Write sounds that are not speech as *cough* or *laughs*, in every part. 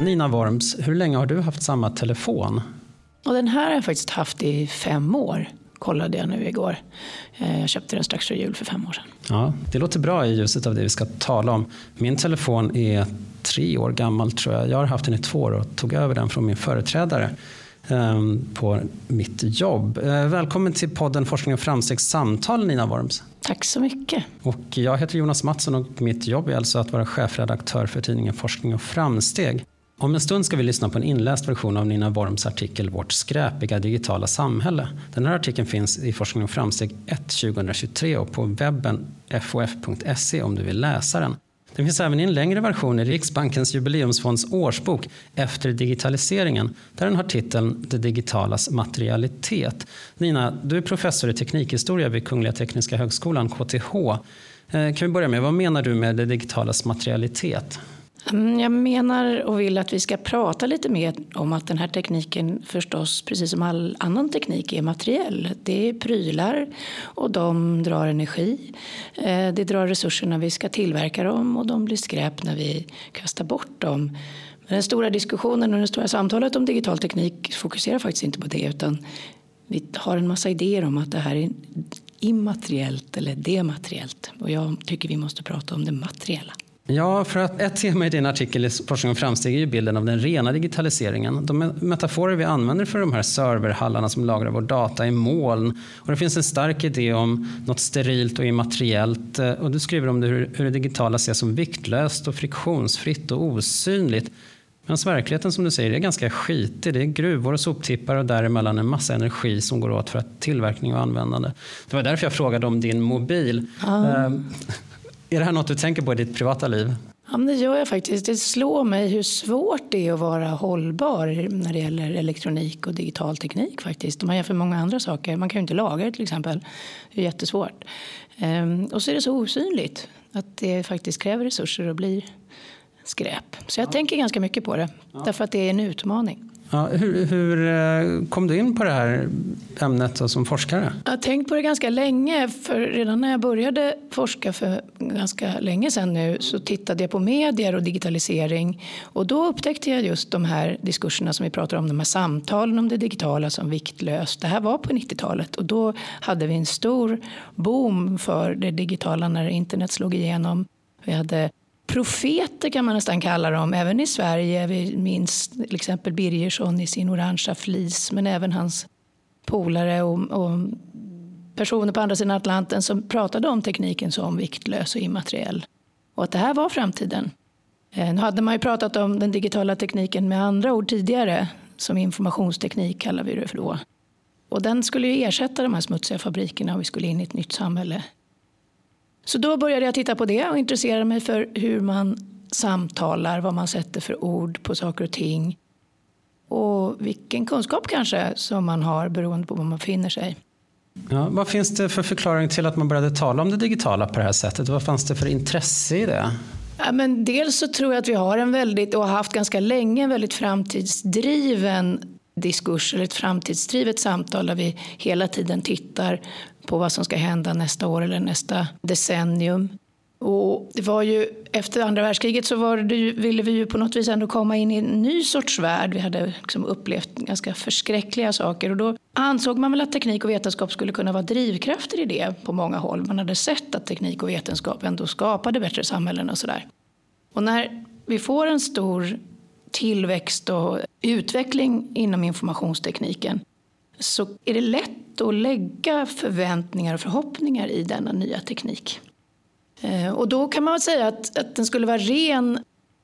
Nina Worms, hur länge har du haft samma telefon? Och den här har jag faktiskt haft i fem år, kollade jag nu igår. Eh, jag köpte den strax före jul för fem år sedan. Ja, det låter bra i ljuset av det vi ska tala om. Min telefon är tre år gammal tror jag. Jag har haft den i två år och tog över den från min företrädare ehm, på mitt jobb. Eh, välkommen till podden Forskning och framstegs samtal Nina Worms. Tack så mycket. Och jag heter Jonas Mattsson och mitt jobb är alltså att vara chefredaktör för tidningen Forskning och framsteg. Om en stund ska vi lyssna på en inläst version av Nina Worms artikel Vårt skräpiga digitala samhälle. Den här artikeln finns i Forskning och framsteg 1 2023 och på webben fof.se om du vill läsa den. Den finns även i en längre version i Riksbankens jubileumsfonds årsbok Efter digitaliseringen, där den har titeln Det digitalas materialitet. Nina, du är professor i teknikhistoria vid Kungliga Tekniska Högskolan, KTH. Eh, kan vi börja med, vad menar du med det digitalas materialitet? Mm, jag menar och vill att vi ska prata lite mer om att den här tekniken förstås, precis som all annan teknik, är materiell. Det är prylar och de drar energi. Eh, det drar resurser när vi ska tillverka dem och de blir skräp när vi kastar bort dem. Men den stora diskussionen och det stora samtalet om digital teknik fokuserar faktiskt inte på det utan vi har en massa idéer om att det här är immateriellt eller demateriellt. Och jag tycker vi måste prata om det materiella. Ja, för att ett tema i din artikel i Forskning och framsteg är ju bilden av den rena digitaliseringen. De metaforer vi använder för de här serverhallarna som lagrar vår data i moln. Och det finns en stark idé om något sterilt och immateriellt. Och du skriver om det, hur, det digitala ses som viktlöst och friktionsfritt och osynligt. Medan verkligheten som du säger är ganska skitig. Det är gruvor och soptippar och däremellan en massa energi som går åt för tillverkning och användande. Det var därför jag frågade om din mobil. Mm. Är det här något du tänker på i ditt privata liv? Ja, men det gör jag faktiskt. Det slår mig hur svårt det är att vara hållbar när det gäller elektronik och digital teknik faktiskt. Om man jämför många andra saker. Man kan ju inte laga det till exempel. Det är jättesvårt. Ehm, och så är det så osynligt att det faktiskt kräver resurser och blir skräp. Så jag ja. tänker ganska mycket på det. Ja. Därför att det är en utmaning. Ja, hur, hur, eh, kom du in på det här ämnet som forskare? Jag har tänkt på det ganska länge. För redan när jag började forska för ganska länge sedan nu så tittade jag på medier och digitalisering. Och då upptäckte jag just de här diskurserna som vi pratar om, de här samtalen om det digitala som viktlöst. Det här var på 90-talet och då hade vi en stor boom för det digitala när internet slog igenom. Vi hade profeter kan man nästan kalla dem, även i Sverige. Vi minns till exempel Birgersson i sin orangea flis, men även hans polare och, och personer på andra sidan Atlanten som pratade om tekniken som viktlös och immateriell. Och att det här var framtiden. Eh, nu hade man ju pratat om den digitala tekniken med andra ord tidigare, som informationsteknik kallar vi det för då. Och den skulle ju ersätta de här smutsiga fabrikerna och vi skulle in i ett nytt samhälle. Så då började jag titta på det och intressera mig för hur man samtalar, vad man sätter för ord på saker och ting. Och vilken kunskap kanske som man har beroende på var man befinner sig. Ja, vad finns det för förklaring till att man började tala om det digitala på det här sättet? Vad fanns det för intresse i det? Ja, men dels så tror jag att vi har en väldigt, och har haft ganska länge, en väldigt framtidsdriven diskurs eller ett framtidsdrivet samtal där vi hela tiden tittar på vad som ska hända nästa år eller nästa decennium. Och det var ju, efter andra världskriget så var det, ville vi ju på något vis ändå komma in i en ny sorts värld. Vi hade liksom upplevt ganska förskräckliga saker och då ansåg man väl att teknik och vetenskap skulle kunna vara drivkrafter i det på många håll. Man hade sett att teknik och vetenskap ändå skapade bättre samhällen och sådär. Och när vi får en stor tillväxt och utveckling inom informationstekniken så är det lätt att lägga förväntningar och förhoppningar i denna nya teknik. Eh, och då kan man säga att, att den skulle vara ren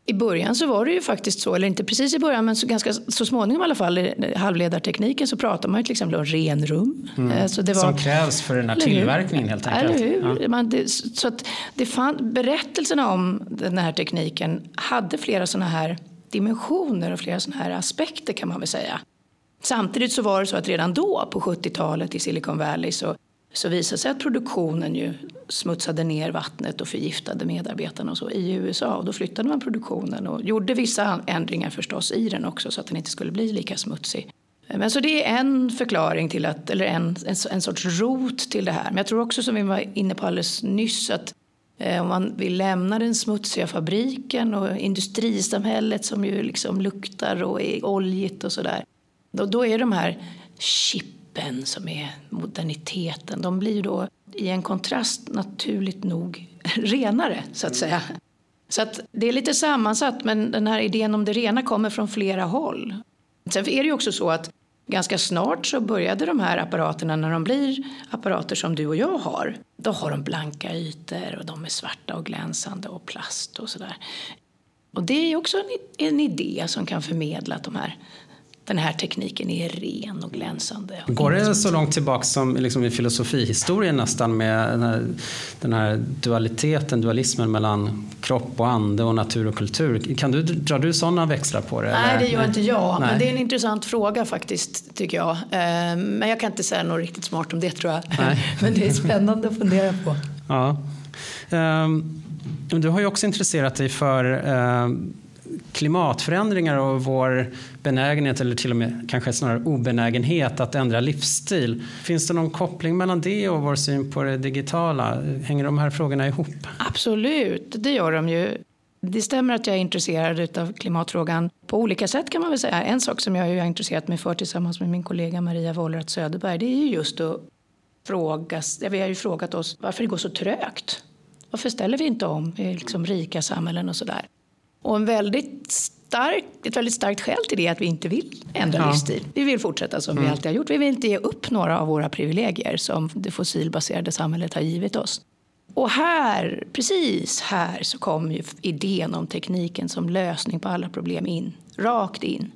i början så var det ju faktiskt så, eller inte precis i början men så, ganska, så småningom i alla fall i halvledartekniken så pratar man ju till exempel om renrum. Mm. Eh, så det var, Som krävs för den här tillverkningen helt enkelt. Eller hur? Ja. Man, det, så att det fann, berättelserna om den här tekniken hade flera sådana här dimensioner och flera sådana här aspekter kan man väl säga. Samtidigt så var det så att redan då på 70-talet i Silicon Valley så, så visade sig att produktionen ju smutsade ner vattnet och förgiftade medarbetarna och så i USA. Och då flyttade man produktionen och gjorde vissa ändringar förstås i den också så att den inte skulle bli lika smutsig. Men så det är en förklaring till att, eller en, en, en sorts rot till det här. Men jag tror också som vi var inne på alldeles nyss att Eh, om man vill lämna den smutsiga fabriken och industrisamhället som ju liksom luktar och är oljigt och sådär. Då, då är de här chippen som är moderniteten, de blir då i en kontrast naturligt nog *laughs* renare så att säga. Så att det är lite sammansatt men den här idén om det rena kommer från flera håll. Sen är det ju också så att ganska snart så började de här apparaterna när de blir apparater som du och jag har. Då har de blanka ytor och de är svarta och glänsande och plast och sådär. Och det är också en, en idé som kan förmedla att de här den här tekniken är ren och glänsande. Går det så långt tillbaka som liksom i filosofihistorien nästan med den här, den här, dualiteten, dualismen mellan kropp och ande och natur och kultur? Kan du, drar du sådana växlar på det? Nej, det gör Nej. inte jag. Nej. Men det är en intressant fråga faktiskt, tycker jag. Eh, men jag kan inte säga något riktigt smart om det tror jag. *laughs* Men det är spännande att fundera på. Ja. Ehm, du har ju också intresserat dig för ehm, klimatförändringar och vår benägenhet, eller till och med kanske snarare obenägenhet att ändra livsstil. Finns det någon koppling mellan det och vår syn på det digitala? Hänger de här frågorna ihop? Absolut, det gör de ju. Det stämmer att jag är intresserad av klimatfrågan på olika sätt kan man väl säga. En sak som jag har intresserat mig för tillsammans med min kollega Maria Wollratz Söderberg det är ju just att fråga, vi har ju frågat oss varför det går så trögt. Varför ställer vi inte om i liksom rika samhällen och sådär? Och en väldigt stark, ett väldigt starkt skäl till det är att vi inte vill ändra ja. livsstil. Vi vill fortsätta som mm. vi alltid har gjort. Vi vill inte ge upp några av våra privilegier som det fossilbaserade samhället har givit oss. Och här, precis här, så kom ju idén om tekniken som lösning på alla problem in. Rakt in.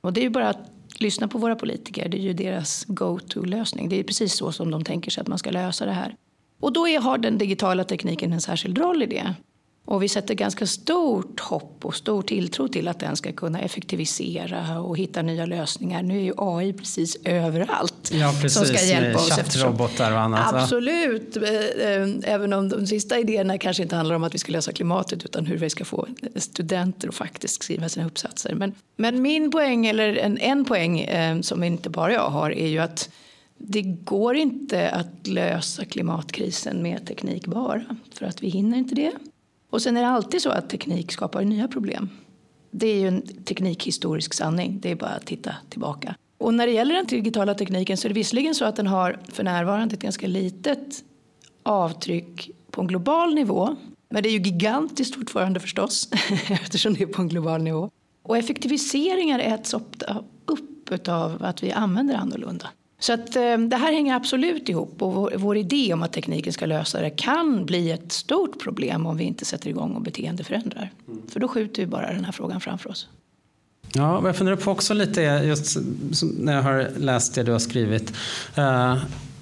Och det är ju bara att lyssna på våra politiker. Det är ju deras go-to-lösning. Det är precis så som de tänker sig att man ska lösa det här. Och då är, har den digitala tekniken en särskild roll i det. Och vi sätter ganska stort hopp och stor tilltro till att den ska kunna effektivisera och hitta nya lösningar. Nu är ju AI precis överallt ja, precis, som ska hjälpa oss. Chattrobotar och annat. Absolut, eh, eh, även om de sista idéerna kanske inte handlar om att vi ska lösa klimatet utan hur vi ska få studenter att faktiskt skriva sina uppsatser. Men, men min poäng, eller en, en poäng eh, som inte bara jag har, är ju att det går inte att lösa klimatkrisen med teknik bara, för att vi hinner inte det. Och sen är det alltid så att teknik skapar nya problem. Det är ju en teknikhistorisk sanning. Det är bara att titta tillbaka. Och när det gäller den digitala tekniken så är det visserligen så att den har för närvarande ett ganska litet avtryck på en global nivå. Men det är ju gigantiskt fortfarande förstås *laughs* eftersom det är på en global nivå. Och effektiviseringar äts upp av att vi använder annorlunda. Så att, eh, det här hänger absolut ihop och vår, vår, idé om att tekniken ska lösa det kan bli ett stort problem om vi inte sätter igång och beteendeförändrar. Mm. För då skjuter vi bara den här frågan framför oss. Ja, jag funderar på också lite just när jag har läst det du har skrivit.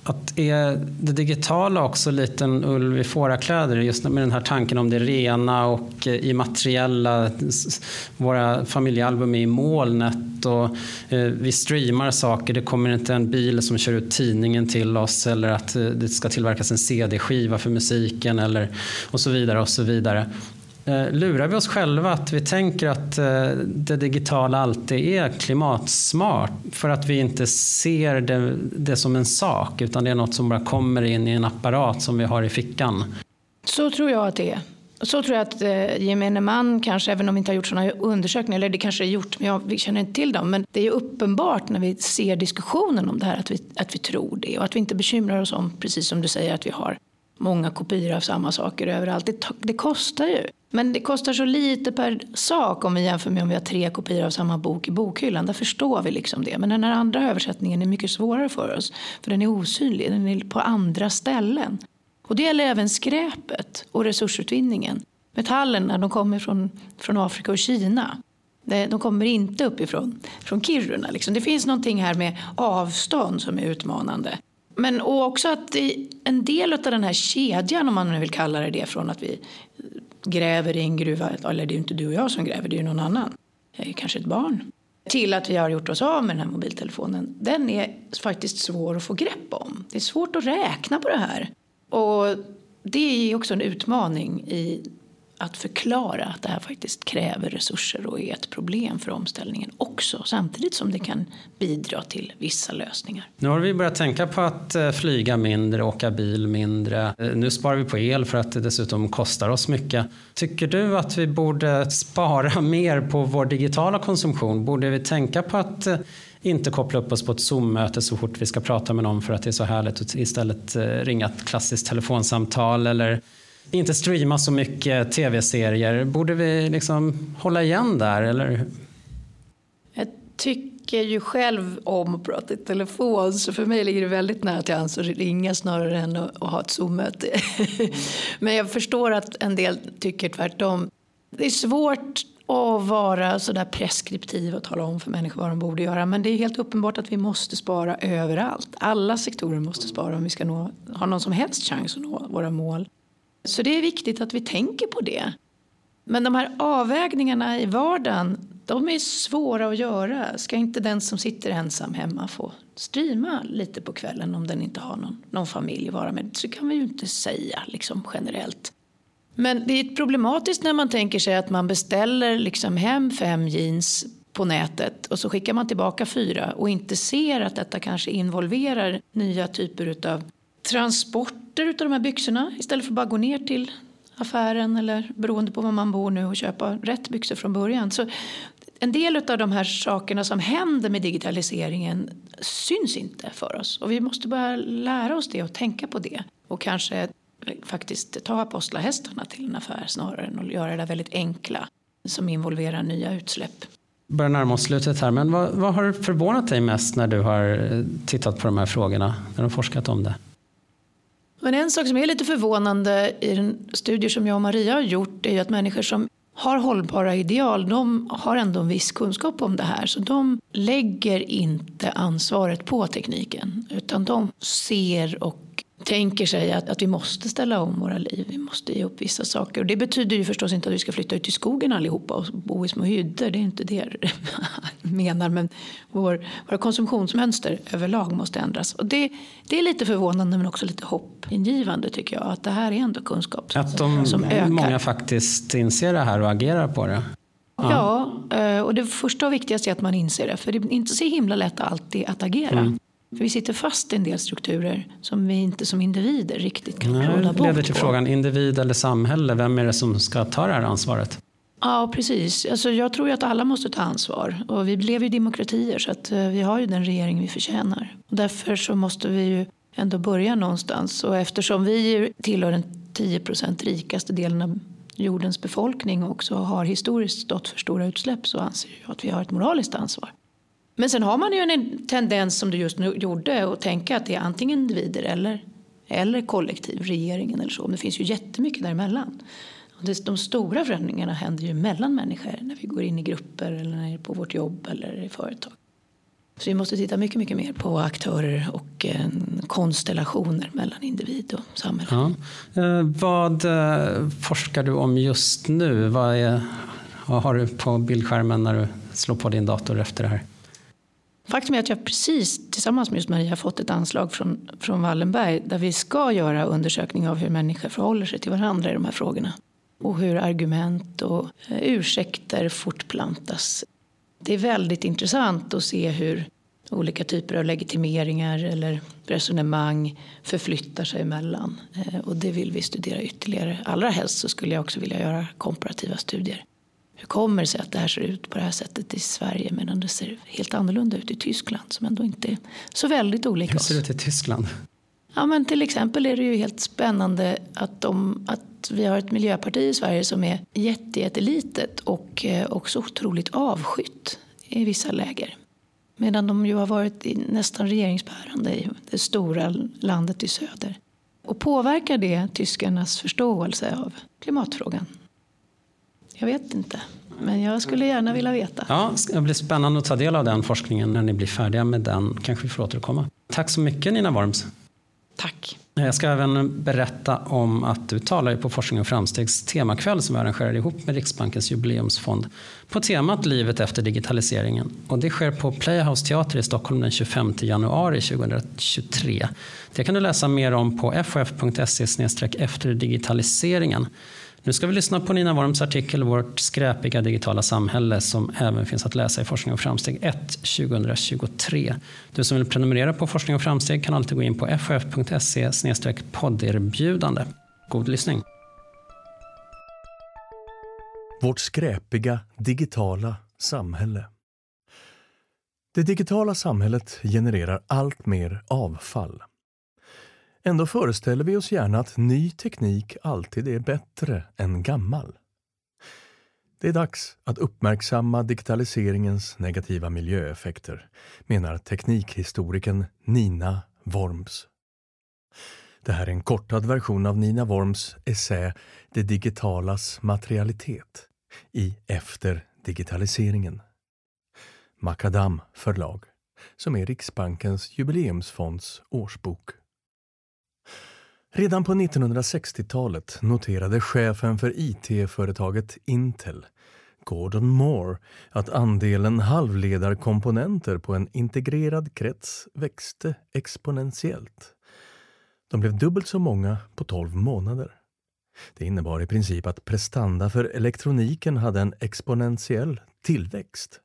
Att är det digitala också lite en ulv i fårakläder just med den här tanken om det rena och eh, immateriella. Våra familjealbum är i molnet och eh, vi streamar saker. Det kommer inte en bil som kör ut tidningen till oss eller att eh, det ska tillverkas en CD-skiva för musiken eller och så vidare och så vidare. Eh, lurar vi oss själva att vi tänker att eh, det digitala alltid är klimatsmart för att vi inte ser det, det, som en sak utan det är något som bara kommer in i en apparat som vi har i fickan? Så tror jag att det är. Så tror jag att eh, gemene man kanske, även om vi inte har gjort sådana undersökningar, eller det kanske är gjort, men jag, vi känner inte till dem. Men det är uppenbart när vi ser diskussionen om det här att vi, att vi tror det och att vi inte bekymrar oss om, precis som du säger, att vi har många kopior av samma saker överallt. Det, det, kostar ju. Men det kostar så lite per sak om vi jämför med om vi har tre kopior av samma bok i bokhyllan. Där förstår vi liksom det. Men den här andra översättningen är mycket svårare för oss. För den är osynlig, den är på andra ställen. Och det gäller även skräpet och resursutvinningen. Metallerna de kommer från, från Afrika och Kina. De kommer inte uppifrån från Kiruna. Liksom. Det finns någonting här med avstånd som är utmanande. Men också att en del av den här kedjan, om man nu vill kalla det det, från att vi gräver i en gruva, eller det är ju inte du och jag som gräver, det är ju någon annan, kanske ett barn, till att vi har gjort oss av med den här mobiltelefonen, den är faktiskt svår att få grepp om. Det är svårt att räkna på det här. Och det är också en utmaning i att förklara att det här faktiskt kräver resurser och är ett problem för omställningen också. Samtidigt som det kan bidra till vissa lösningar. Nu har vi börjat tänka på att eh, flyga mindre, åka bil mindre. Eh, nu sparar vi på el för att det dessutom kostar oss mycket. Tycker du att vi borde spara *laughs* mer på vår digitala konsumtion? Borde vi tänka på att eh, inte koppla upp oss på ett Zoom-möte så fort vi ska prata med någon för att det är så härligt och istället ringa ett klassiskt telefonsamtal eller inte streama så mycket tv-serier. Borde vi liksom hålla igen där eller? Jag tycker ju själv om att prata i telefon så för mig ligger det väldigt nära till hands att ringa snarare än att, ha ett Zoom-möte. *laughs* Men jag förstår att en del tycker tvärtom. Det är svårt att vara så där preskriptiv och tala om för människor vad de borde göra. Men det är helt uppenbart att vi måste spara överallt. Alla sektorer måste spara om vi ska nå, ha någon som helst chans att nå våra mål. Så det är viktigt att vi tänker på det. Men de här avvägningarna i vardagen, de är svåra att göra. Ska inte den som sitter ensam hemma få streama lite på kvällen om den inte har någon, någon familj att vara med? Så kan vi ju inte säga liksom generellt. Men det är problematiskt när man tänker sig att man beställer liksom hem fem jeans på nätet och så skickar man tillbaka fyra och inte ser att detta kanske involverar nya typer av transporter av de här byxorna istället för att bara gå ner till affären eller beroende på var man bor nu och köpa rätt byxor från början. Så en del av de här sakerna som händer med digitaliseringen syns inte för oss och vi måste börja lära oss det och tänka på det och kanske faktiskt ta apostlahästarna till en affär snarare än att göra det väldigt enkla som involverar nya utsläpp. Börjar närma oss slutet här, men vad, vad har förvånat dig mest när du har tittat på de här frågorna, när du har forskat om det? Men en sak som är lite förvånande i den studie som jag och Maria har gjort är att människor som har hållbara ideal, de har ändå en viss kunskap om det här. Så de lägger inte ansvaret på tekniken utan de ser och tänker sig att, att vi måste ställa om våra liv. Vi måste ge upp vissa saker. Och det betyder ju förstås inte att vi ska flytta ut i skogen allihopa och bo i små hyddor. Det är inte det jag *laughs* menar. Men vår, våra konsumtionsmönster överlag måste ändras. Och det, det är lite förvånande men också lite hoppingivande tycker jag. Att det här är ändå kunskap som, att de, som ökar. många faktiskt inser det här och agerar på det. Ja. ja, eh, och det första och viktigaste är att man inser det. För det är inte så himla lätt alltid att agera. Mm. För vi sitter fast i en del strukturer som vi inte som individer riktigt kan råda bort på. Det leder till frågan individ eller samhälle. Vem är det som ska ta det här ansvaret? Ja, precis. Alltså, jag tror ju att alla måste ta ansvar. Och vi lever i demokratier så att eh, vi har ju den regering vi förtjänar. Och därför så måste vi ju ändå börja någonstans. Och eftersom vi tillhör den 10 procent rikaste delen av jordens befolkning och också har historiskt stått för stora utsläpp så anser jag att vi har ett moraliskt ansvar. Men sen har man ju en tendens som du just nu gjorde att tänka att det är antingen individer eller, eller kollektiv, regeringen eller så. Men det finns ju jättemycket däremellan. de stora förändringarna händer ju mellan människor när vi går in i grupper eller på vårt jobb eller i företag. Så vi måste titta mycket, mycket mer på aktörer och eh, konstellationer mellan individ och samhälle. Ja. Eh, vad eh, forskar du om just nu? Vad, är, vad har du på bildskärmen när du slår på din dator efter det här? Faktum är att jag precis tillsammans med just Maria fått ett anslag från, från Wallenberg där vi ska göra undersökning av hur människor förhåller sig till varandra i de här frågorna. Och hur argument och eh, ursäkter fortplantas. Det är väldigt intressant att se hur olika typer av legitimeringar eller resonemang förflyttar sig emellan. Eh, och det vill vi studera ytterligare. Allra helst så skulle jag också vilja göra komparativa studier. Hur kommer det sig att det här ser ut på det här sättet i Sverige medan det ser helt annorlunda ut i Tyskland som ändå inte är så väldigt olika oss? Hur ser det ut i Tyskland? Ja, men till exempel är det ju helt spännande att, de, att vi har ett miljöparti i Sverige som är jättelitet och eh, också otroligt avskytt i vissa läger. Medan de ju har varit nästan regeringsbärande i det stora landet i söder. Och påverkar det tyskarnas förståelse av klimatfrågan? Jag vet inte. Men jag skulle gärna vilja veta. Ja, det blir spännande att ta del av den forskningen när ni blir färdiga med den. Kanske vi får återkomma. Tack så mycket Nina Worms. Tack. Jag ska även berätta om att du talar på Forskning och framstegs temakväll som vi arrangerar ihop med Riksbankens jubileumsfond på temat Livet efter digitaliseringen. Och det sker på Playhouse Teater i Stockholm den 25 januari 2023. Det kan du läsa mer om på fof.se efter digitaliseringen. Nu ska vi lyssna på Nina Worms artikel Vårt skräpiga digitala samhälle som även finns att läsa i Forskning och framsteg 1 2023. Du som vill prenumerera på Forskning och framsteg kan alltid gå in på ff.se podderbjudande. God lyssning! Vårt skräpiga digitala samhälle. Det digitala samhället genererar allt mer avfall. Ändå föreställer vi oss gärna att ny teknik alltid är bättre än gammal. Det är dags att uppmärksamma digitaliseringens negativa miljöeffekter, menar teknikhistorikern Nina Worms. Det här är en kortad version av Nina Worms essä Det digitalas materialitet i Efter digitaliseringen. Makadam förlag, som är Riksbankens jubileumsfonds årsbok. Redan på 1960-talet noterade chefen för IT-företaget Intel, Gordon Moore, att andelen halvledarkomponenter på en integrerad krets växte exponentiellt. De blev dubbelt så många på 12 månader. Det innebar i princip att prestanda för elektroniken hade en exponentiell tillväxt.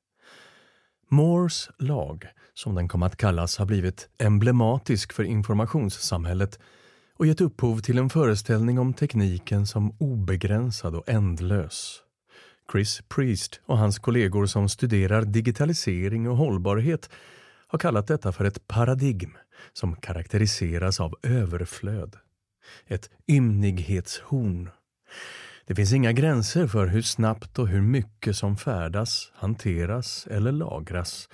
Moores lag, som den kom att kallas, har blivit emblematisk för informationssamhället och gett upphov till en föreställning om tekniken som obegränsad och ändlös. Chris Priest och hans kollegor som studerar digitalisering och hållbarhet har kallat detta för ett paradigm som karaktäriseras av överflöd. Ett ymnighetshorn. Det finns inga gränser för hur snabbt och hur mycket som färdas, hanteras eller lagras.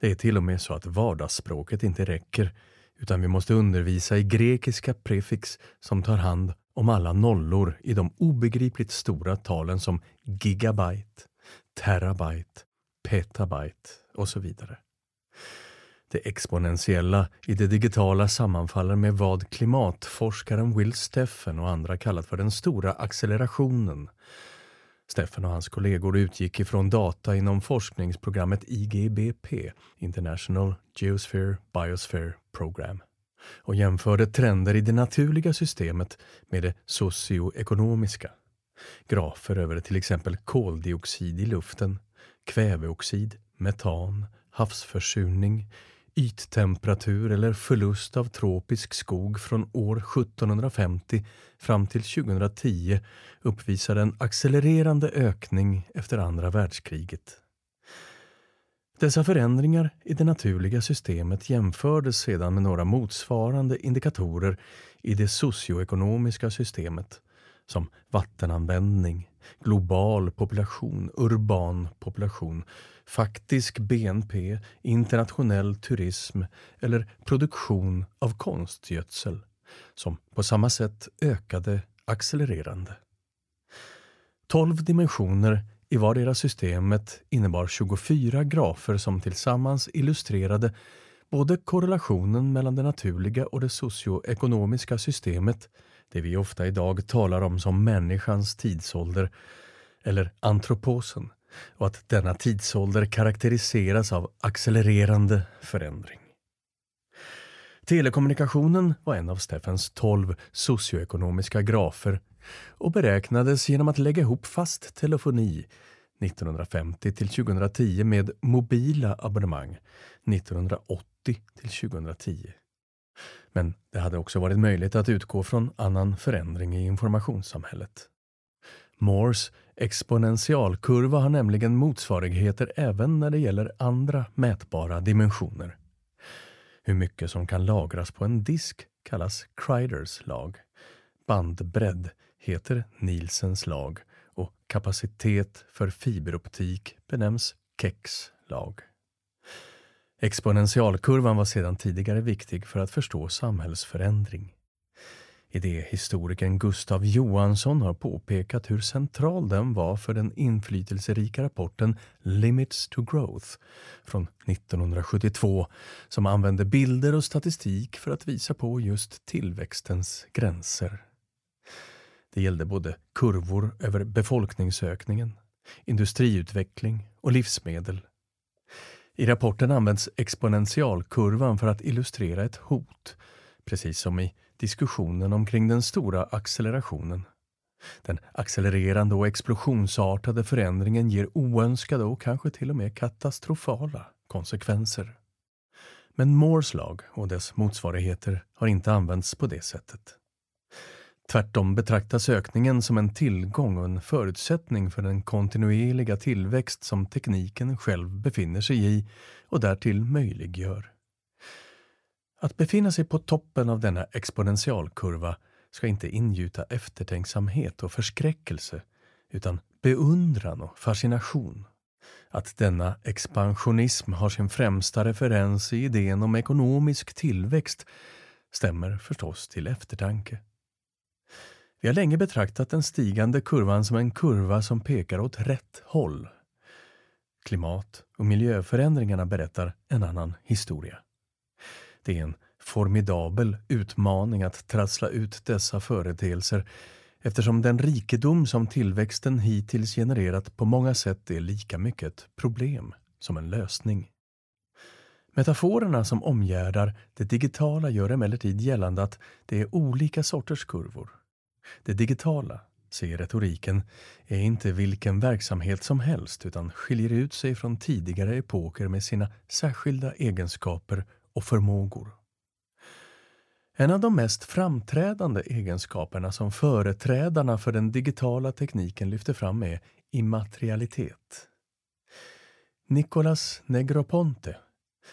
Det är till och med så att vardagsspråket inte räcker utan vi måste undervisa i grekiska prefix som tar hand om alla nollor i de obegripligt stora talen som gigabyte, terabyte, petabyte och så vidare. Det exponentiella i det digitala sammanfaller med vad klimatforskaren Will Steffen och andra kallat för den stora accelerationen. Steffen och hans kollegor utgick ifrån data inom forskningsprogrammet IGBP, International Geosphere Biosphere Program, och jämförde trender i det naturliga systemet med det socioekonomiska. Grafer över till exempel koldioxid i luften, kväveoxid, metan, havsförsurning, yttemperatur eller förlust av tropisk skog från år 1750 fram till 2010 uppvisar en accelererande ökning efter andra världskriget. Dessa förändringar i det naturliga systemet jämfördes sedan med några motsvarande indikatorer i det socioekonomiska systemet som vattenanvändning, global population, urban population, faktisk BNP, internationell turism eller produktion av konstgödsel som på samma sätt ökade accelererande. Tolv dimensioner i vardera systemet innebar 24 grafer som tillsammans illustrerade både korrelationen mellan det naturliga och det socioekonomiska systemet, det vi ofta idag talar om som människans tidsålder, eller antroposen, och att denna tidsålder karaktäriseras av accelererande förändring. Telekommunikationen var en av Steffens tolv socioekonomiska grafer och beräknades genom att lägga ihop fast telefoni 1950 till 2010 med mobila abonnemang 1980 till 2010. Men det hade också varit möjligt att utgå från annan förändring i informationssamhället. Moores exponentialkurva har nämligen motsvarigheter även när det gäller andra mätbara dimensioner. Hur mycket som kan lagras på en disk kallas Criders lag. Bandbredd heter Nielsens lag och kapacitet för fiberoptik benämns Kecks lag. Exponentialkurvan var sedan tidigare viktig för att förstå samhällsförändring. Idéhistorikern Gustav Johansson har påpekat hur central den var för den inflytelserika rapporten Limits to Growth från 1972 som använde bilder och statistik för att visa på just tillväxtens gränser. Det gällde både kurvor över befolkningsökningen, industriutveckling och livsmedel. I rapporten används exponentialkurvan för att illustrera ett hot, precis som i diskussionen omkring den stora accelerationen. Den accelererande och explosionsartade förändringen ger oönskade och kanske till och med katastrofala konsekvenser. Men Moores lag och dess motsvarigheter har inte använts på det sättet. Tvärtom betraktas ökningen som en tillgång och en förutsättning för den kontinuerliga tillväxt som tekniken själv befinner sig i och därtill möjliggör. Att befinna sig på toppen av denna exponentialkurva ska inte ingjuta eftertänksamhet och förskräckelse utan beundran och fascination. Att denna expansionism har sin främsta referens i idén om ekonomisk tillväxt stämmer förstås till eftertanke. Vi har länge betraktat den stigande kurvan som en kurva som pekar åt rätt håll. Klimat och miljöförändringarna berättar en annan historia. Det är en formidabel utmaning att trassla ut dessa företeelser eftersom den rikedom som tillväxten hittills genererat på många sätt är lika mycket ett problem som en lösning. Metaforerna som omgärdar det digitala gör emellertid gällande att det är olika sorters kurvor. Det digitala, säger retoriken, är inte vilken verksamhet som helst utan skiljer ut sig från tidigare epoker med sina särskilda egenskaper och förmågor. En av de mest framträdande egenskaperna som företrädarna för den digitala tekniken lyfter fram är immaterialitet. Nicolas Negroponte,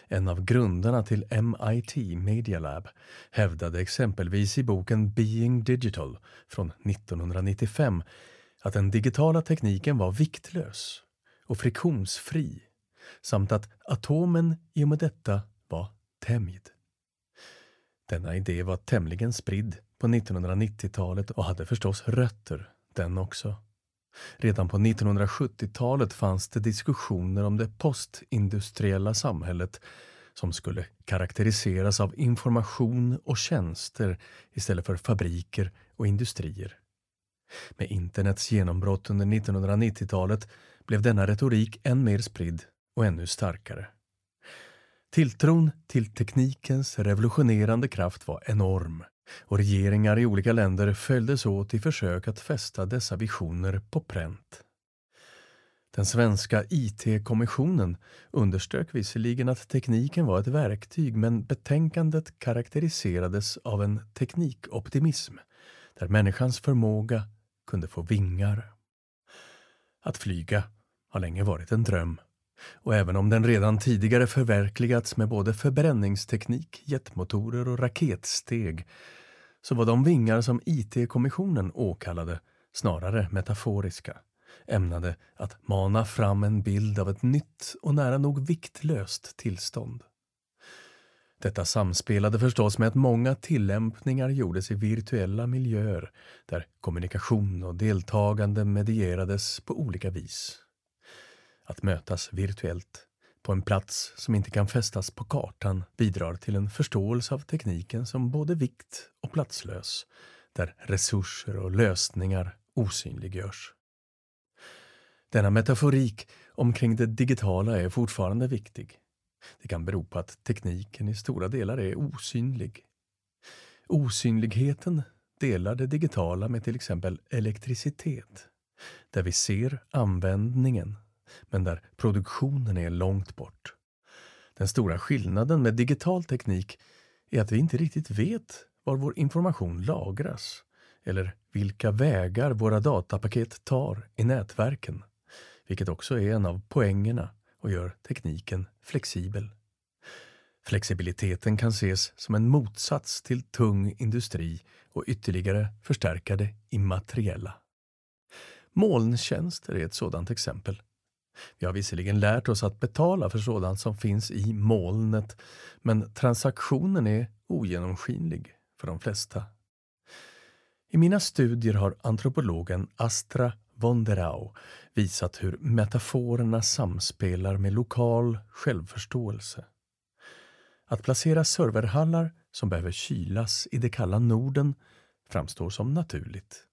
en av grundarna till MIT Media Lab, hävdade exempelvis i boken Being Digital från 1995 att den digitala tekniken var viktlös och friktionsfri samt att atomen i och med detta var tämjd. Denna idé var tämligen spridd på 1990-talet och hade förstås rötter, den också. Redan på 1970-talet fanns det diskussioner om det postindustriella samhället som skulle karaktäriseras av information och tjänster istället för fabriker och industrier. Med internets genombrott under 1990-talet blev denna retorik än mer spridd och ännu starkare. Tilltron till teknikens revolutionerande kraft var enorm och regeringar i olika länder följdes åt i försök att fästa dessa visioner på pränt. Den svenska IT-kommissionen underströk visserligen att tekniken var ett verktyg men betänkandet karaktäriserades av en teknikoptimism där människans förmåga kunde få vingar. Att flyga har länge varit en dröm och även om den redan tidigare förverkligats med både förbränningsteknik, jetmotorer och raketsteg så var de vingar som IT-kommissionen åkallade snarare metaforiska, ämnade att mana fram en bild av ett nytt och nära nog viktlöst tillstånd. Detta samspelade förstås med att många tillämpningar gjordes i virtuella miljöer där kommunikation och deltagande medierades på olika vis. Att mötas virtuellt på en plats som inte kan fästas på kartan bidrar till en förståelse av tekniken som både vikt och platslös, där resurser och lösningar osynliggörs. Denna metaforik omkring det digitala är fortfarande viktig. Det kan bero på att tekniken i stora delar är osynlig. Osynligheten delar det digitala med till exempel elektricitet, där vi ser användningen men där produktionen är långt bort. Den stora skillnaden med digital teknik är att vi inte riktigt vet var vår information lagras eller vilka vägar våra datapaket tar i nätverken, vilket också är en av poängerna och gör tekniken flexibel. Flexibiliteten kan ses som en motsats till tung industri och ytterligare förstärka det immateriella. Molntjänster är ett sådant exempel. Vi har visserligen lärt oss att betala för sådant som finns i molnet, men transaktionen är ogenomskinlig för de flesta. I mina studier har antropologen Astra Vonderau visat hur metaforerna samspelar med lokal självförståelse. Att placera serverhallar som behöver kylas i det kalla Norden framstår som naturligt.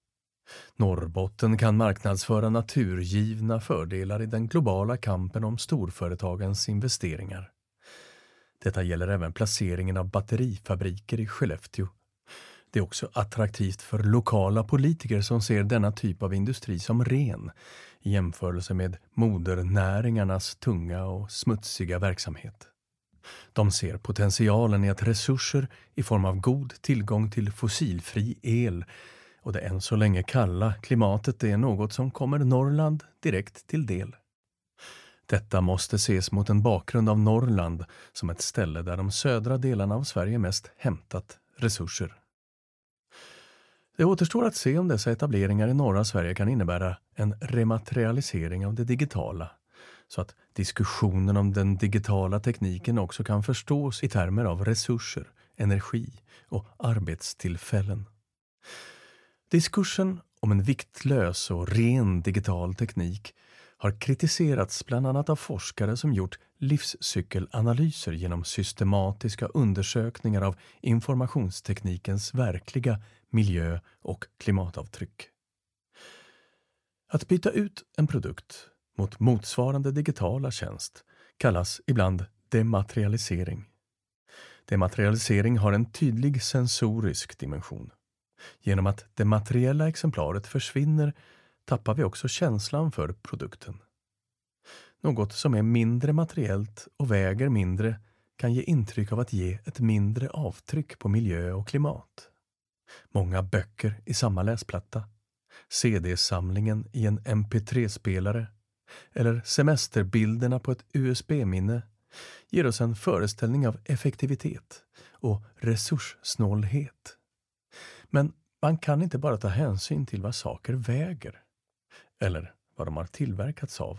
Norrbotten kan marknadsföra naturgivna fördelar i den globala kampen om storföretagens investeringar. Detta gäller även placeringen av batterifabriker i Skellefteå. Det är också attraktivt för lokala politiker som ser denna typ av industri som ren i jämförelse med modernäringarnas tunga och smutsiga verksamhet. De ser potentialen i att resurser i form av god tillgång till fossilfri el och det än så länge kalla klimatet är något som kommer Norrland direkt till del. Detta måste ses mot en bakgrund av Norrland som ett ställe där de södra delarna av Sverige mest hämtat resurser. Det återstår att se om dessa etableringar i norra Sverige kan innebära en rematerialisering av det digitala så att diskussionen om den digitala tekniken också kan förstås i termer av resurser, energi och arbetstillfällen. Diskursen om en viktlös och ren digital teknik har kritiserats bland annat av forskare som gjort livscykelanalyser genom systematiska undersökningar av informationsteknikens verkliga miljö och klimatavtryck. Att byta ut en produkt mot motsvarande digitala tjänst kallas ibland dematerialisering. Dematerialisering har en tydlig sensorisk dimension. Genom att det materiella exemplaret försvinner tappar vi också känslan för produkten. Något som är mindre materiellt och väger mindre kan ge intryck av att ge ett mindre avtryck på miljö och klimat. Många böcker i samma läsplatta, CD-samlingen i en MP3-spelare eller semesterbilderna på ett USB-minne ger oss en föreställning av effektivitet och resurssnålhet. Men man kan inte bara ta hänsyn till vad saker väger eller vad de har tillverkats av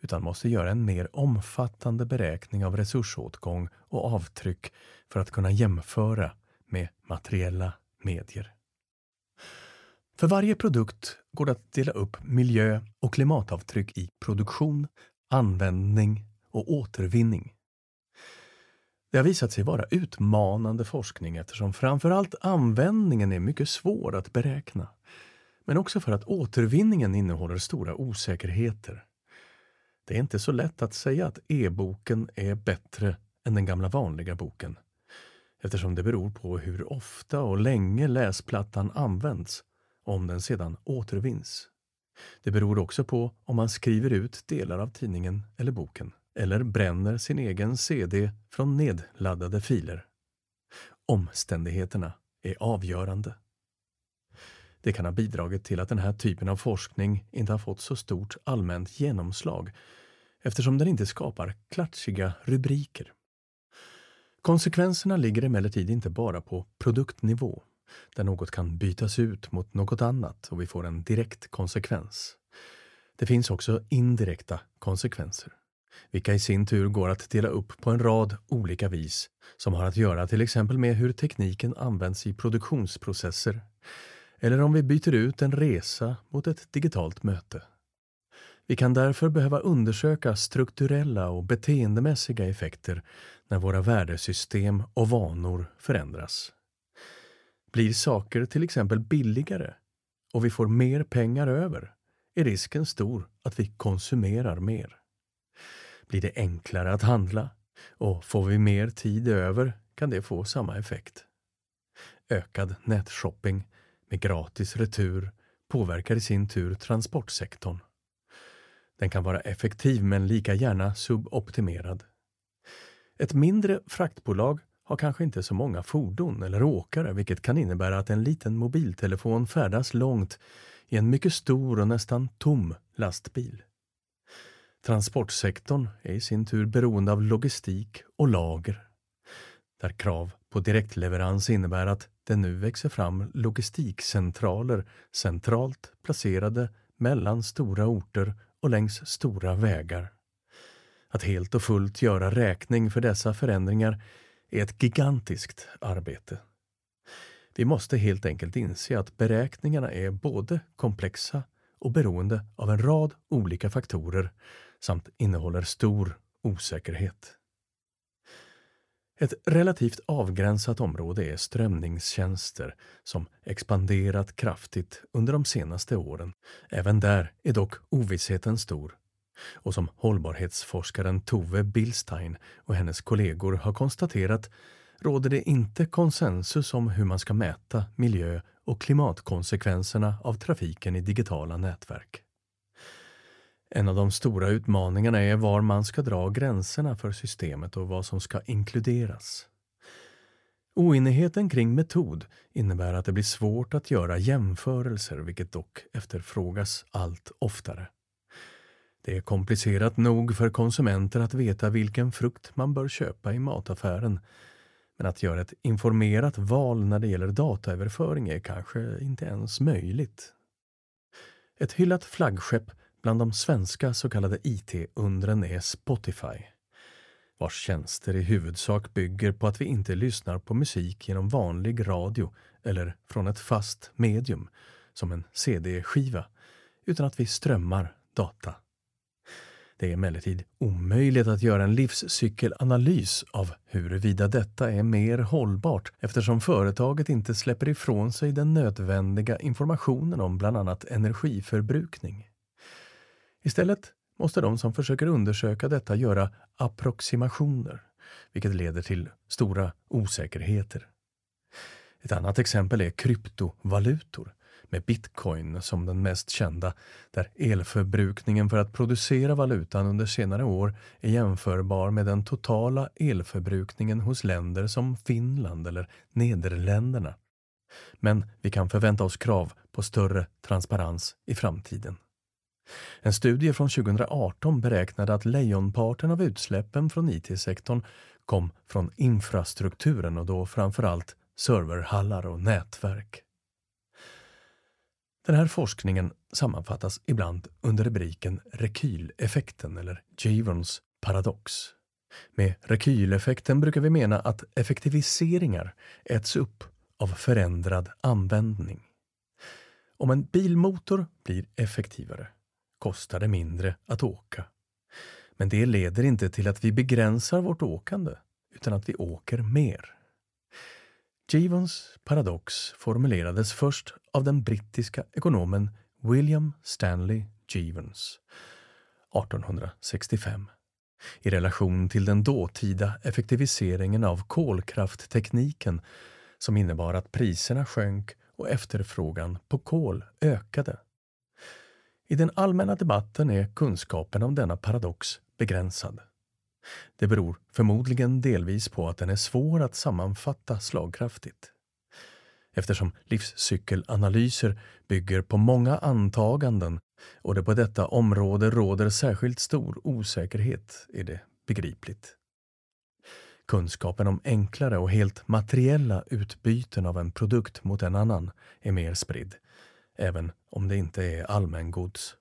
utan måste göra en mer omfattande beräkning av resursåtgång och avtryck för att kunna jämföra med materiella medier. För varje produkt går det att dela upp miljö och klimatavtryck i produktion, användning och återvinning. Det har visat sig vara utmanande forskning eftersom framförallt användningen är mycket svår att beräkna. Men också för att återvinningen innehåller stora osäkerheter. Det är inte så lätt att säga att e-boken är bättre än den gamla vanliga boken eftersom det beror på hur ofta och länge läsplattan används om den sedan återvinns. Det beror också på om man skriver ut delar av tidningen eller boken eller bränner sin egen CD från nedladdade filer. Omständigheterna är avgörande. Det kan ha bidragit till att den här typen av forskning inte har fått så stort allmänt genomslag eftersom den inte skapar klatschiga rubriker. Konsekvenserna ligger emellertid inte bara på produktnivå där något kan bytas ut mot något annat och vi får en direkt konsekvens. Det finns också indirekta konsekvenser, vilka i sin tur går att dela upp på en rad olika vis som har att göra till exempel med hur tekniken används i produktionsprocesser eller om vi byter ut en resa mot ett digitalt möte. Vi kan därför behöva undersöka strukturella och beteendemässiga effekter när våra värdesystem och vanor förändras. Blir saker till exempel billigare och vi får mer pengar över är risken stor att vi konsumerar mer. Blir det enklare att handla och får vi mer tid över kan det få samma effekt. Ökad nätshopping med gratis retur påverkar i sin tur transportsektorn. Den kan vara effektiv men lika gärna suboptimerad. Ett mindre fraktbolag har kanske inte så många fordon eller åkare vilket kan innebära att en liten mobiltelefon färdas långt i en mycket stor och nästan tom lastbil. Transportsektorn är i sin tur beroende av logistik och lager där krav på direktleverans innebär att det nu växer fram logistikcentraler centralt placerade mellan stora orter och längs stora vägar. Att helt och fullt göra räkning för dessa förändringar är ett gigantiskt arbete. Vi måste helt enkelt inse att beräkningarna är både komplexa och beroende av en rad olika faktorer samt innehåller stor osäkerhet. Ett relativt avgränsat område är strömningstjänster som expanderat kraftigt under de senaste åren. Även där är dock ovissheten stor och som hållbarhetsforskaren Tove Billstein och hennes kollegor har konstaterat råder det inte konsensus om hur man ska mäta miljö och klimatkonsekvenserna av trafiken i digitala nätverk. En av de stora utmaningarna är var man ska dra gränserna för systemet och vad som ska inkluderas. Oenigheten kring metod innebär att det blir svårt att göra jämförelser, vilket dock efterfrågas allt oftare. Det är komplicerat nog för konsumenter att veta vilken frukt man bör köpa i mataffären. Men att göra ett informerat val när det gäller dataöverföring är kanske inte ens möjligt. Ett hyllat flaggskepp bland de svenska så kallade IT-undren är Spotify vars tjänster i huvudsak bygger på att vi inte lyssnar på musik genom vanlig radio eller från ett fast medium, som en CD-skiva, utan att vi strömmar data. Det är emellertid omöjligt att göra en livscykelanalys av huruvida detta är mer hållbart eftersom företaget inte släpper ifrån sig den nödvändiga informationen om bland annat energiförbrukning. Istället måste de som försöker undersöka detta göra approximationer, vilket leder till stora osäkerheter. Ett annat exempel är kryptovalutor med bitcoin som den mest kända, där elförbrukningen för att producera valutan under senare år är jämförbar med den totala elförbrukningen hos länder som Finland eller Nederländerna. Men vi kan förvänta oss krav på större transparens i framtiden. En studie från 2018 beräknade att lejonparten av utsläppen från IT-sektorn kom från infrastrukturen och då framförallt serverhallar och nätverk. Den här forskningen sammanfattas ibland under rubriken rekyleffekten eller Jevons paradox. Med rekyleffekten brukar vi mena att effektiviseringar äts upp av förändrad användning. Om en bilmotor blir effektivare kostar det mindre att åka. Men det leder inte till att vi begränsar vårt åkande, utan att vi åker mer. Jevons paradox formulerades först av den brittiska ekonomen William Stanley Jevons 1865 i relation till den dåtida effektiviseringen av kolkrafttekniken som innebar att priserna sjönk och efterfrågan på kol ökade. I den allmänna debatten är kunskapen om denna paradox begränsad. Det beror förmodligen delvis på att den är svår att sammanfatta slagkraftigt. Eftersom livscykelanalyser bygger på många antaganden och det på detta område råder särskilt stor osäkerhet är det begripligt. Kunskapen om enklare och helt materiella utbyten av en produkt mot en annan är mer spridd även om det inte är allmängods.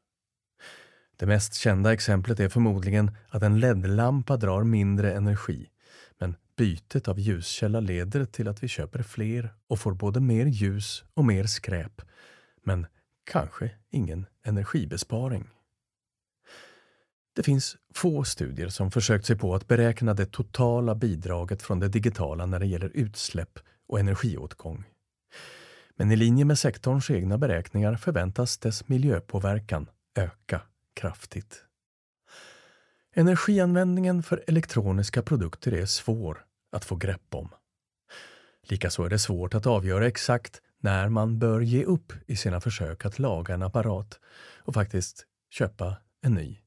Det mest kända exemplet är förmodligen att en LED-lampa drar mindre energi, men bytet av ljuskälla leder till att vi köper fler och får både mer ljus och mer skräp, men kanske ingen energibesparing. Det finns få studier som försökt sig på att beräkna det totala bidraget från det digitala när det gäller utsläpp och energiåtgång. Men i linje med sektorns egna beräkningar förväntas dess miljöpåverkan öka kraftigt. Energianvändningen för elektroniska produkter är svår att få grepp om. Likaså är det svårt att avgöra exakt när man bör ge upp i sina försök att laga en apparat och faktiskt köpa en ny.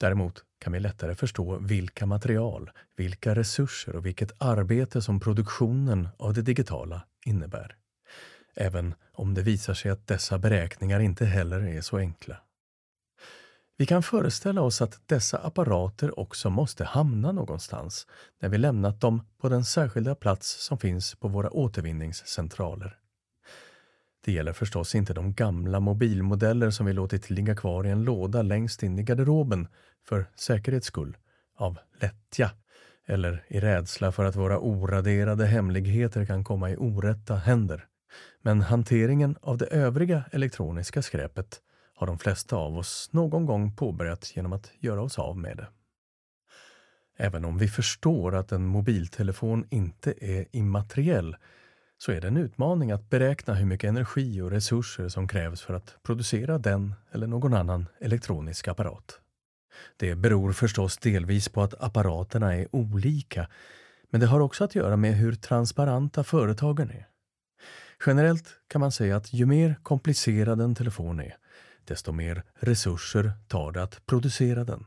Däremot kan vi lättare förstå vilka material, vilka resurser och vilket arbete som produktionen av det digitala innebär även om det visar sig att dessa beräkningar inte heller är så enkla. Vi kan föreställa oss att dessa apparater också måste hamna någonstans när vi lämnat dem på den särskilda plats som finns på våra återvinningscentraler. Det gäller förstås inte de gamla mobilmodeller som vi låtit ligga kvar i en låda längst in i garderoben för säkerhets skull, av lättja eller i rädsla för att våra oraderade hemligheter kan komma i orätta händer. Men hanteringen av det övriga elektroniska skräpet har de flesta av oss någon gång påbörjat genom att göra oss av med det. Även om vi förstår att en mobiltelefon inte är immateriell så är det en utmaning att beräkna hur mycket energi och resurser som krävs för att producera den eller någon annan elektronisk apparat. Det beror förstås delvis på att apparaterna är olika Men det har också att göra med hur transparenta företagen är. Generellt kan man säga att ju mer komplicerad en telefon är, desto mer resurser tar det att producera den.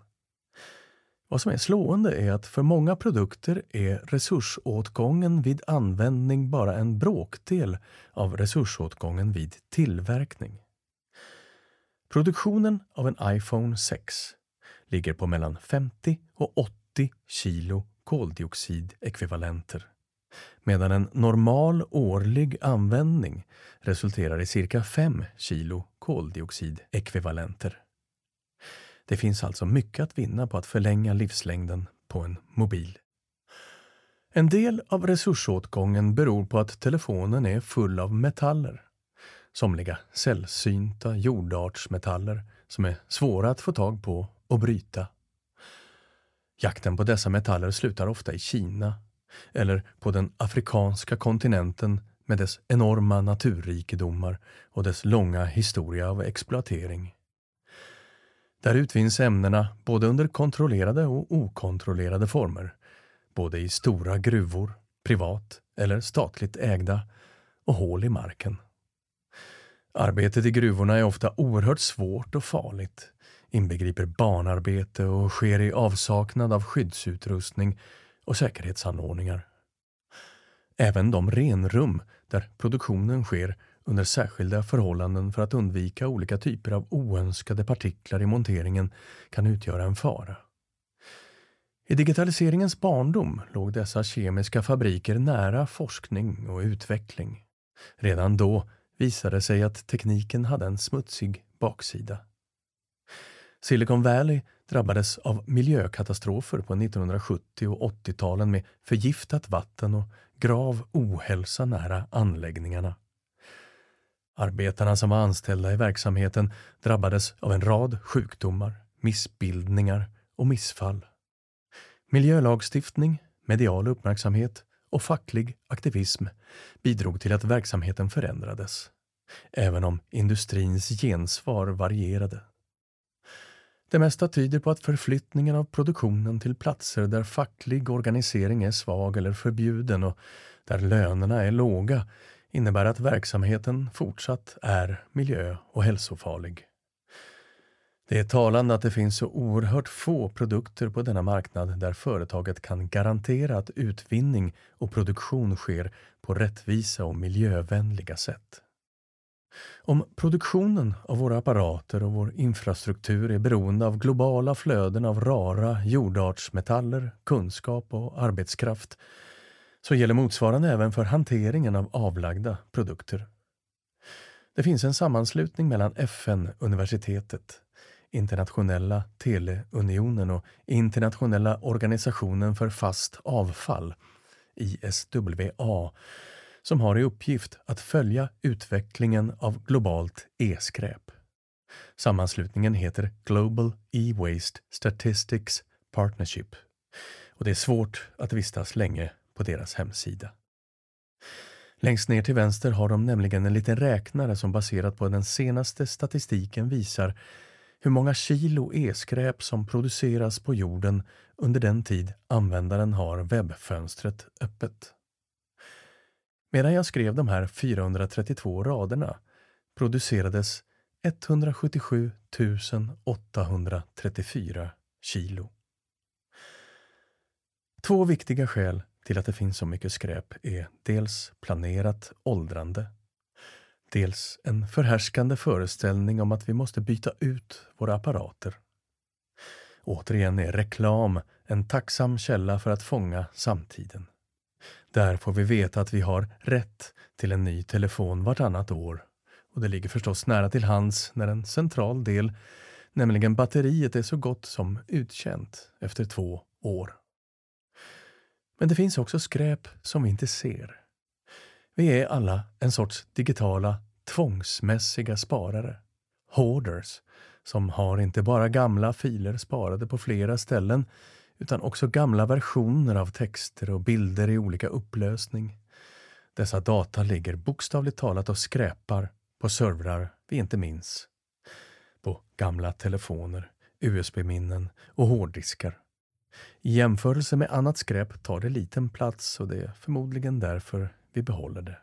Vad som är slående är att för många produkter är resursåtgången vid användning bara en bråkdel av resursåtgången vid tillverkning. Produktionen av en iPhone 6 ligger på mellan 50 och 80 kilo koldioxidekvivalenter medan en normal årlig användning resulterar i cirka 5 kilo koldioxidekvivalenter. Det finns alltså mycket att vinna på att förlänga livslängden på en mobil. En del av resursåtgången beror på att telefonen är full av metaller. Somliga sällsynta jordartsmetaller som är svåra att få tag på och bryta. Jakten på dessa metaller slutar ofta i Kina eller på den afrikanska kontinenten med dess enorma naturrikedomar och dess långa historia av exploatering. Där utvinns ämnena både under kontrollerade och okontrollerade former, både i stora gruvor, privat eller statligt ägda, och hål i marken. Arbetet i gruvorna är ofta oerhört svårt och farligt, inbegriper barnarbete och sker i avsaknad av skyddsutrustning och säkerhetsanordningar. Även de renrum där produktionen sker under särskilda förhållanden för att undvika olika typer av oönskade partiklar i monteringen kan utgöra en fara. I digitaliseringens barndom låg dessa kemiska fabriker nära forskning och utveckling. Redan då visade det sig att tekniken hade en smutsig baksida. Silicon Valley drabbades av miljökatastrofer på 1970 och 80-talen med förgiftat vatten och grav ohälsa nära anläggningarna. Arbetarna som var anställda i verksamheten drabbades av en rad sjukdomar, missbildningar och missfall. Miljölagstiftning, medial uppmärksamhet och facklig aktivism bidrog till att verksamheten förändrades, även om industrins gensvar varierade. Det mesta tyder på att förflyttningen av produktionen till platser där facklig organisering är svag eller förbjuden och där lönerna är låga innebär att verksamheten fortsatt är miljö och hälsofarlig. Det är talande att det finns så oerhört få produkter på denna marknad där företaget kan garantera att utvinning och produktion sker på rättvisa och miljövänliga sätt. Om produktionen av våra apparater och vår infrastruktur är beroende av globala flöden av rara jordartsmetaller, kunskap och arbetskraft så gäller motsvarande även för hanteringen av avlagda produkter. Det finns en sammanslutning mellan FN-universitetet, Internationella teleunionen och Internationella organisationen för fast avfall, ISWA, som har i uppgift att följa utvecklingen av globalt e-skräp. Sammanslutningen heter Global E-Waste Statistics Partnership och det är svårt att vistas länge på deras hemsida. Längst ner till vänster har de nämligen en liten räknare som baserat på den senaste statistiken visar hur många kilo e-skräp som produceras på jorden under den tid användaren har webbfönstret öppet. Medan jag skrev de här 432 raderna producerades 177 834 kilo. Två viktiga skäl till att det finns så mycket skräp är dels planerat åldrande, dels en förhärskande föreställning om att vi måste byta ut våra apparater. Återigen är reklam en tacksam källa för att fånga samtiden. Där får vi veta att vi har rätt till en ny telefon vartannat år. Och det ligger förstås nära till hands när en central del, nämligen batteriet, är så gott som uttjänt efter två år. Men det finns också skräp som vi inte ser. Vi är alla en sorts digitala tvångsmässiga sparare. Hoarders, som har inte bara gamla filer sparade på flera ställen utan också gamla versioner av texter och bilder i olika upplösning. Dessa data ligger bokstavligt talat och skräpar på servrar vi inte minns. På gamla telefoner, USB-minnen och hårddiskar. I jämförelse med annat skräp tar det liten plats och det är förmodligen därför vi behåller det.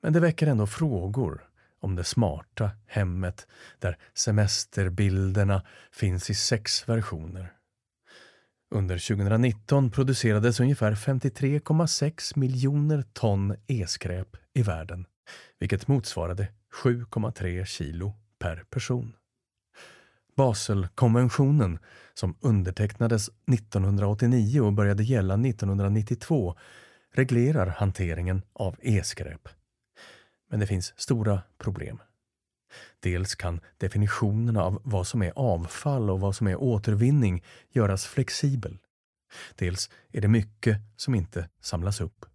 Men det väcker ändå frågor om det smarta hemmet där semesterbilderna finns i sex versioner. Under 2019 producerades ungefär 53,6 miljoner ton e-skräp i världen, vilket motsvarade 7,3 kilo per person. Baselkonventionen, som undertecknades 1989 och började gälla 1992, reglerar hanteringen av e-skräp. Men det finns stora problem. Dels kan definitionerna av vad som är avfall och vad som är återvinning göras flexibel. Dels är det mycket som inte samlas upp.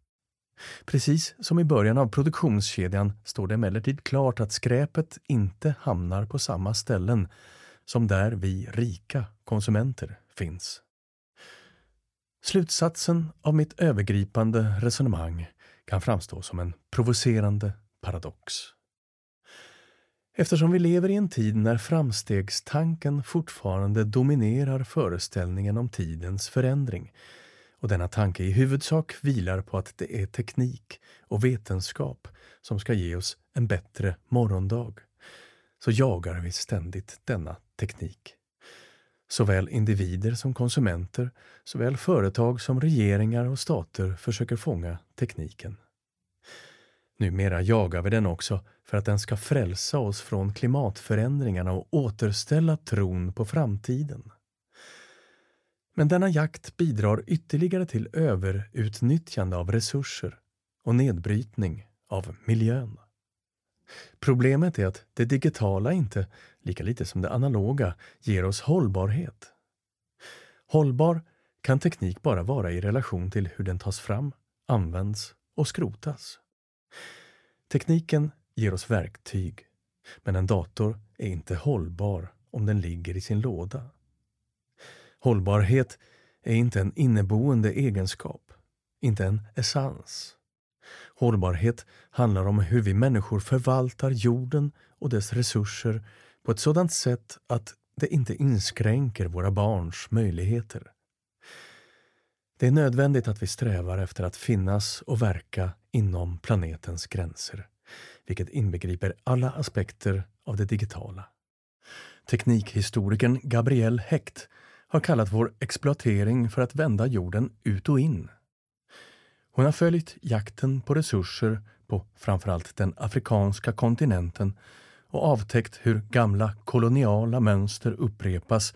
Precis som i början av produktionskedjan står det emellertid klart att skräpet inte hamnar på samma ställen som där vi rika konsumenter finns. Slutsatsen av mitt övergripande resonemang kan framstå som en provocerande paradox. Eftersom vi lever i en tid när framstegstanken fortfarande dominerar föreställningen om tidens förändring och denna tanke i huvudsak vilar på att det är teknik och vetenskap som ska ge oss en bättre morgondag, så jagar vi ständigt denna teknik. Såväl individer som konsumenter, såväl företag som regeringar och stater försöker fånga tekniken. Numera jagar vi den också för att den ska frälsa oss från klimatförändringarna och återställa tron på framtiden. Men denna jakt bidrar ytterligare till överutnyttjande av resurser och nedbrytning av miljön. Problemet är att det digitala inte, lika lite som det analoga, ger oss hållbarhet. Hållbar kan teknik bara vara i relation till hur den tas fram, används och skrotas. Tekniken ger oss verktyg, men en dator är inte hållbar om den ligger i sin låda. Hållbarhet är inte en inneboende egenskap, inte en essens. Hållbarhet handlar om hur vi människor förvaltar jorden och dess resurser på ett sådant sätt att det inte inskränker våra barns möjligheter. Det är nödvändigt att vi strävar efter att finnas och verka inom planetens gränser, vilket inbegriper alla aspekter av det digitala. Teknikhistorikern Gabriel Hecht har kallat vår exploatering för att vända jorden ut och in. Hon har följt jakten på resurser på framförallt den afrikanska kontinenten och avtäckt hur gamla koloniala mönster upprepas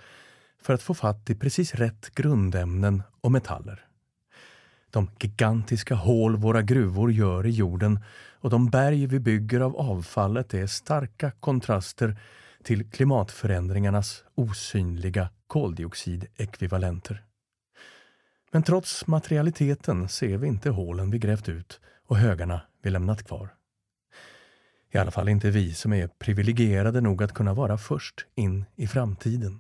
för att få fatt i precis rätt grundämnen och metaller. De gigantiska hål våra gruvor gör i jorden och de berg vi bygger av avfallet är starka kontraster till klimatförändringarnas osynliga koldioxidekvivalenter. Men trots materialiteten ser vi inte hålen vi grävt ut och högarna vi lämnat kvar. I alla fall inte vi som är privilegierade nog att kunna vara först in i framtiden.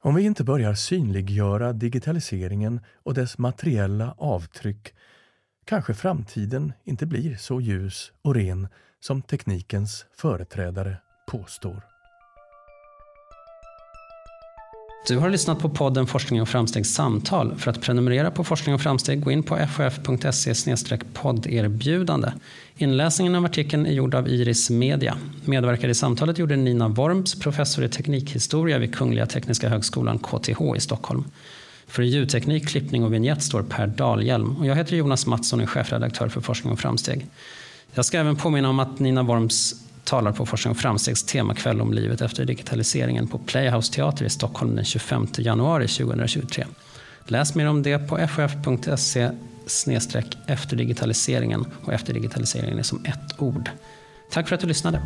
Om vi inte börjar synliggöra digitaliseringen och dess materiella avtryck kanske framtiden inte blir så ljus och ren som teknikens företrädare påstår. Du har lyssnat på podden Forskning och framstegs samtal. För att prenumerera på Forskning och framsteg, gå in på ff.se podderbjudande. Inläsningen av artikeln är gjord av Iris Media. Medverkade i samtalet gjorde Nina Worms, professor i teknikhistoria vid Kungliga Tekniska Högskolan, KTH i Stockholm. För ljudteknik, klippning och vignett står Per Dahlhjelm och jag heter Jonas Mattsson och är chefredaktör för Forskning och framsteg. Jag ska även påminna om att Nina Worms talar på Forskning och framstegs temakväll om livet efter digitaliseringen på Playhouse Teater i Stockholm den 25 januari 2023. Läs mer om det på ff.se efter digitaliseringen och efter digitaliseringen är som ett ord. Tack för att du lyssnade.